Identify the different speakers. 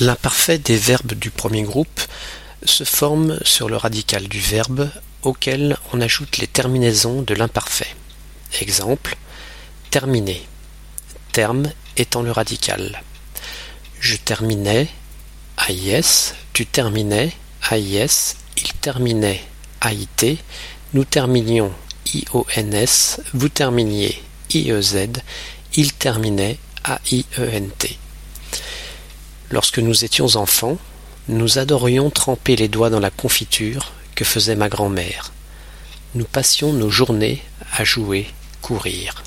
Speaker 1: L'imparfait des verbes du premier groupe se forme sur le radical du verbe auquel on ajoute les terminaisons de l'imparfait. Exemple terminer, terme étant le radical. Je terminais, AIS, tu terminais, AIS, il terminait, AIT, nous terminions, IONS, vous terminiez, IEZ, il terminait, AIENT. Lorsque nous étions enfants, nous adorions tremper les doigts dans la confiture que faisait ma grand-mère. Nous passions nos journées à jouer, courir.